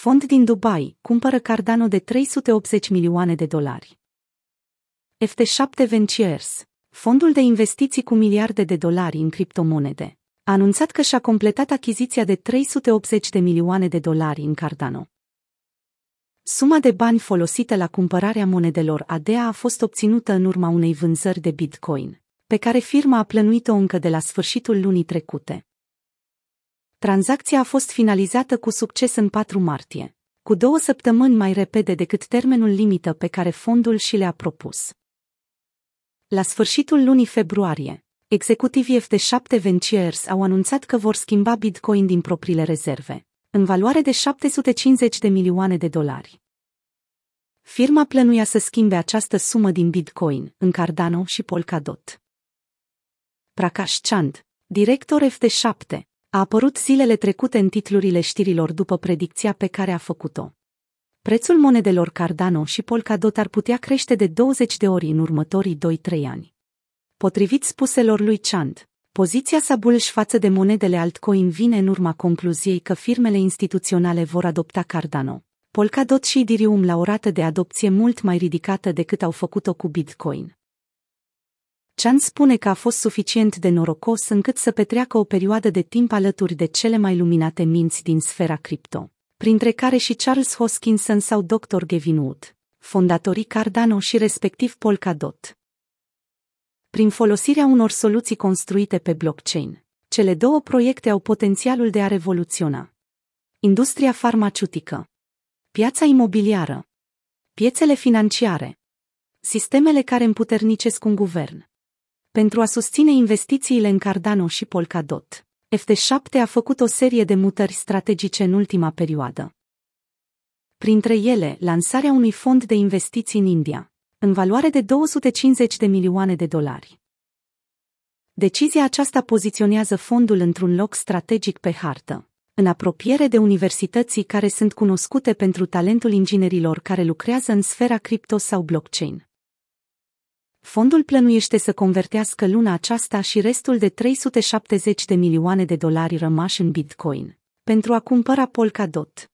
Fond din Dubai cumpără Cardano de 380 milioane de dolari. FT7 Ventures, fondul de investiții cu miliarde de dolari în criptomonede, a anunțat că și-a completat achiziția de 380 de milioane de dolari în Cardano. Suma de bani folosită la cumpărarea monedelor ADA a fost obținută în urma unei vânzări de Bitcoin, pe care firma a plănuit-o încă de la sfârșitul lunii trecute. Tranzacția a fost finalizată cu succes în 4 martie, cu două săptămâni mai repede decât termenul limită pe care fondul și le-a propus. La sfârșitul lunii februarie, executivii FT7 Ventures au anunțat că vor schimba Bitcoin din propriile rezerve, în valoare de 750 de milioane de dolari. Firma plănuia să schimbe această sumă din Bitcoin în Cardano și Polkadot. Prakash Chand, director FT7, a apărut zilele trecute în titlurile știrilor după predicția pe care a făcut-o. Prețul monedelor Cardano și Polkadot ar putea crește de 20 de ori în următorii 2-3 ani. Potrivit spuselor lui Chand, poziția sa bullish față de monedele altcoin vine în urma concluziei că firmele instituționale vor adopta Cardano, Polkadot și Ethereum la o rată de adopție mult mai ridicată decât au făcut-o cu Bitcoin. Chan spune că a fost suficient de norocos încât să petreacă o perioadă de timp alături de cele mai luminate minți din sfera cripto, printre care și Charles Hoskinson sau Dr. Gavin Wood, fondatorii Cardano și respectiv Polkadot. Prin folosirea unor soluții construite pe blockchain, cele două proiecte au potențialul de a revoluționa industria farmaceutică, piața imobiliară, piețele financiare, sistemele care împuternicesc un guvern pentru a susține investițiile în Cardano și Polkadot. FT7 a făcut o serie de mutări strategice în ultima perioadă. Printre ele, lansarea unui fond de investiții în India, în valoare de 250 de milioane de dolari. Decizia aceasta poziționează fondul într-un loc strategic pe hartă, în apropiere de universității care sunt cunoscute pentru talentul inginerilor care lucrează în sfera cripto sau blockchain. Fondul plănuiește să convertească luna aceasta și restul de 370 de milioane de dolari rămași în Bitcoin pentru a cumpăra Polkadot,